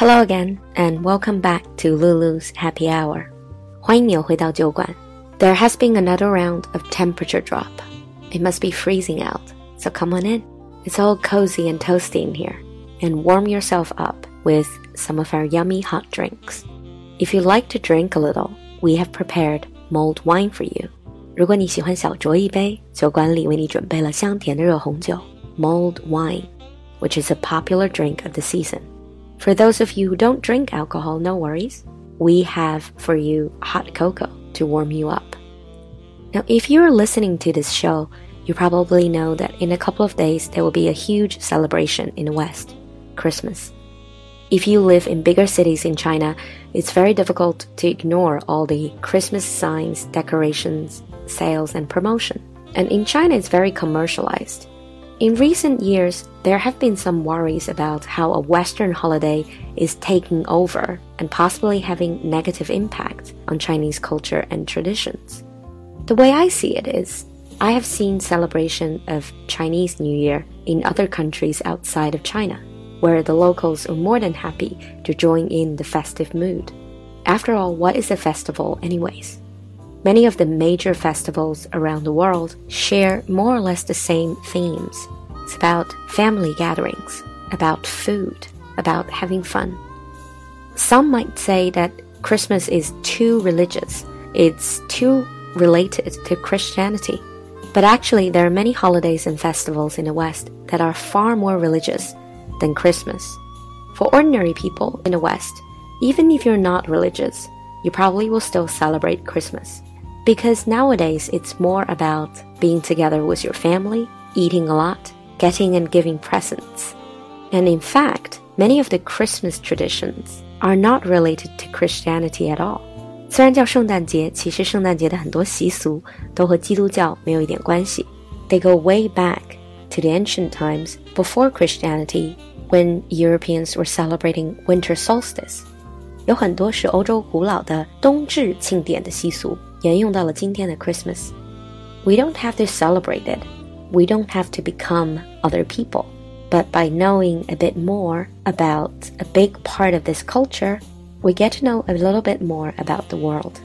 Hello again, and welcome back to Lulu's Happy Hour. 欢迎你回到酒馆。There has been another round of temperature drop. It must be freezing out, so come on in. It's all cozy and toasty in here, and warm yourself up with some of our yummy hot drinks. If you like to drink a little, we have prepared mulled wine for you. 如果你喜欢小酌一杯，酒馆里为你准备了香甜的热红酒 mulled wine, which is a popular drink of the season. For those of you who don't drink alcohol, no worries. We have for you hot cocoa to warm you up. Now, if you're listening to this show, you probably know that in a couple of days there will be a huge celebration in the West Christmas. If you live in bigger cities in China, it's very difficult to ignore all the Christmas signs, decorations, sales, and promotion. And in China, it's very commercialized. In recent years, there have been some worries about how a Western holiday is taking over and possibly having negative impact on Chinese culture and traditions. The way I see it is, I have seen celebration of Chinese New Year in other countries outside of China, where the locals are more than happy to join in the festive mood. After all, what is a festival anyways? Many of the major festivals around the world share more or less the same themes. It's about family gatherings, about food, about having fun. Some might say that Christmas is too religious, it's too related to Christianity. But actually, there are many holidays and festivals in the West that are far more religious than Christmas. For ordinary people in the West, even if you're not religious, you probably will still celebrate Christmas. Because nowadays it's more about being together with your family, eating a lot, getting and giving presents. And in fact, many of the Christmas traditions are not related to Christianity at all. 虽然叫圣诞节，其实圣诞节的很多习俗都和基督教没有一点关系。They go way back to the ancient times before Christianity, when Europeans were celebrating winter solstice. 有很多是欧洲古老的冬至庆典的习俗。沿用到了今天的 Christmas。We don't have to celebrate it. we don't have to become other people. But by knowing a bit more about a big part of this culture, we get to know a little bit more about the world.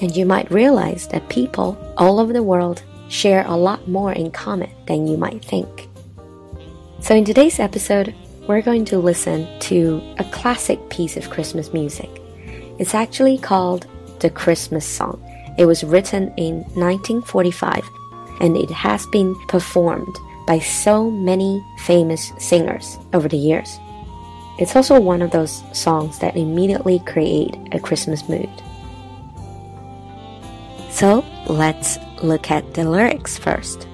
And you might realize that people all over the world share a lot more in common than you might think. So, in today's episode, we're going to listen to a classic piece of Christmas music. It's actually called the Christmas song. It was written in 1945 and it has been performed by so many famous singers over the years. It's also one of those songs that immediately create a Christmas mood. So let's look at the lyrics first.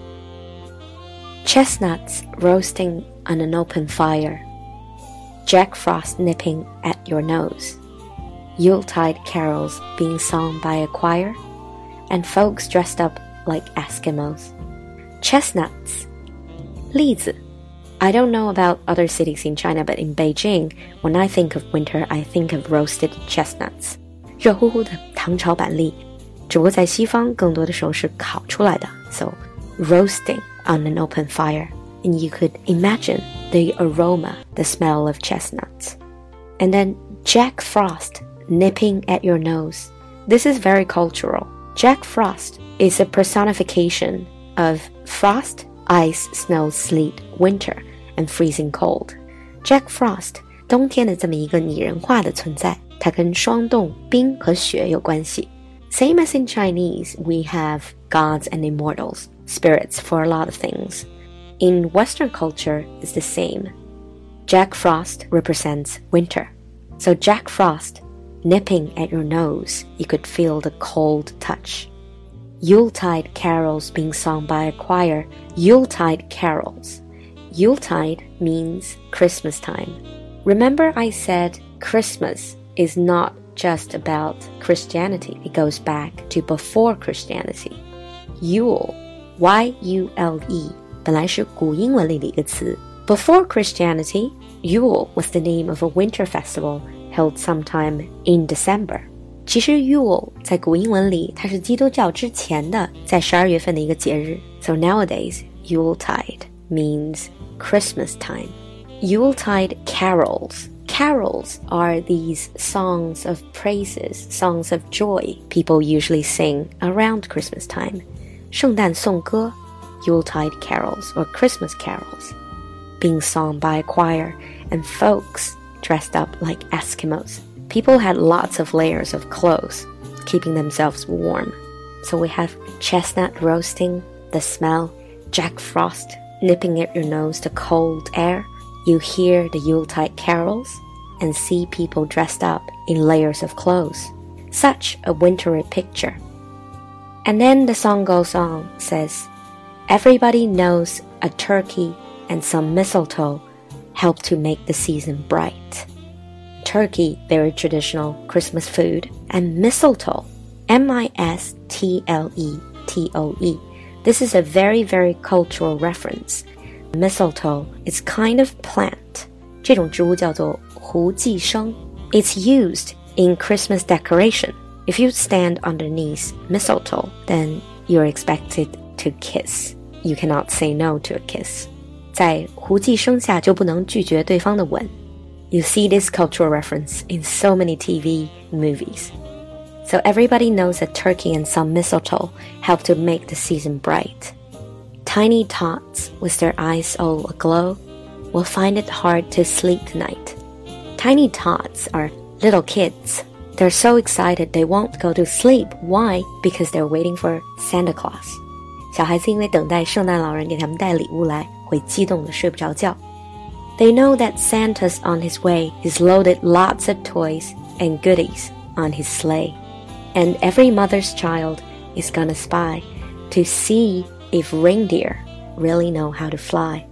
Chestnuts roasting on an open fire, Jack Frost nipping at your nose, Yuletide carols being sung by a choir and folks dressed up like Eskimos. Chestnuts. 栗子. I don't know about other cities in China, but in Beijing, when I think of winter, I think of roasted chestnuts. 热乎乎的糖炒板栗，只不过在西方更多的时候是烤出来的，so roasting on an open fire, and you could imagine the aroma, the smell of chestnuts. And then Jack Frost nipping at your nose. This is very cultural. Jack Frost is a personification of frost, ice, snow, sleet, winter, and freezing cold. Jack Frost 冬天的这么一个拟人化的存在，它跟霜冻、冰和雪有关系。Same as in Chinese, we have gods and immortals, spirits for a lot of things. In Western culture, it's the same. Jack Frost represents winter. So Jack Frost nipping at your nose, you could feel the cold touch. Yuletide carols being sung by a choir, Yuletide carols. Yuletide means Christmas time. Remember, I said Christmas is not just about Christianity, it goes back to before Christianity. Yule, Y U L E, 本来是古英文里的一个词。Before Christianity, Yule was the name of a winter festival held sometime in December. 其实 Yule 在古英文里，它是基督教之前的，在十二月份的一个节日。So nowadays, Yuletide means Christmas time. Yuletide carols. Carols are these songs of praises, songs of joy people usually sing around Christmas time. 圣诞颂歌, Yuletide carols or Christmas carols, being sung by a choir and folks dressed up like Eskimos. People had lots of layers of clothes, keeping themselves warm. So we have chestnut roasting, the smell, Jack Frost nipping at your nose the cold air. You hear the Yuletide carols and see people dressed up in layers of clothes. Such a wintry picture. And then the song goes on, says, Everybody knows a turkey and some mistletoe help to make the season bright. Turkey, very traditional Christmas food, and mistletoe, M I S T L E T O E. This is a very, very cultural reference. Mistletoe is kind of plant. 这种植物叫做胡寄生. It's used in Christmas decoration. If you stand underneath mistletoe, then you're expected to kiss. You cannot say no to a kiss. 在槲寄生下就不能拒绝对方的吻。You see this cultural reference in so many TV movies. So everybody knows that turkey and some mistletoe help to make the season bright. Tiny tots, with their eyes all aglow, will find it hard to sleep tonight. Tiny tots are little kids. They're so excited they won't go to sleep. Why? Because they're waiting for Santa Claus. 小孩子因为等待圣诞老人给他们带礼物来，会激动的睡不着觉。They know that Santa's on his way. He's loaded lots of toys and goodies on his sleigh. And every mother's child is gonna spy to see if reindeer really know how to fly.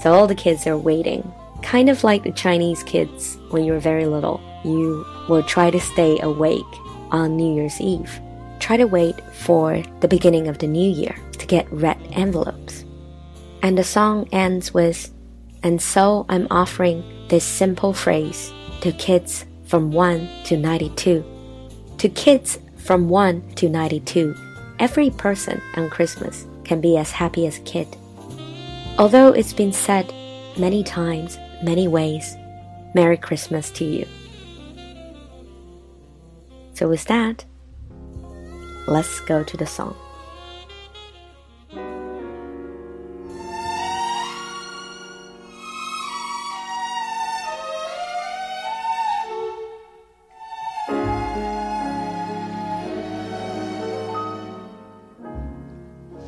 So all the kids are waiting, kind of like the Chinese kids when you were very little. You will try to stay awake on New Year's Eve. Try to wait for the beginning of the new year to get red envelopes. And the song ends with, and so I'm offering this simple phrase to kids from 1 to 92. To kids from 1 to 92, every person on Christmas can be as happy as a kid. Although it's been said many times, many ways, Merry Christmas to you. So, with that, let's go to the song.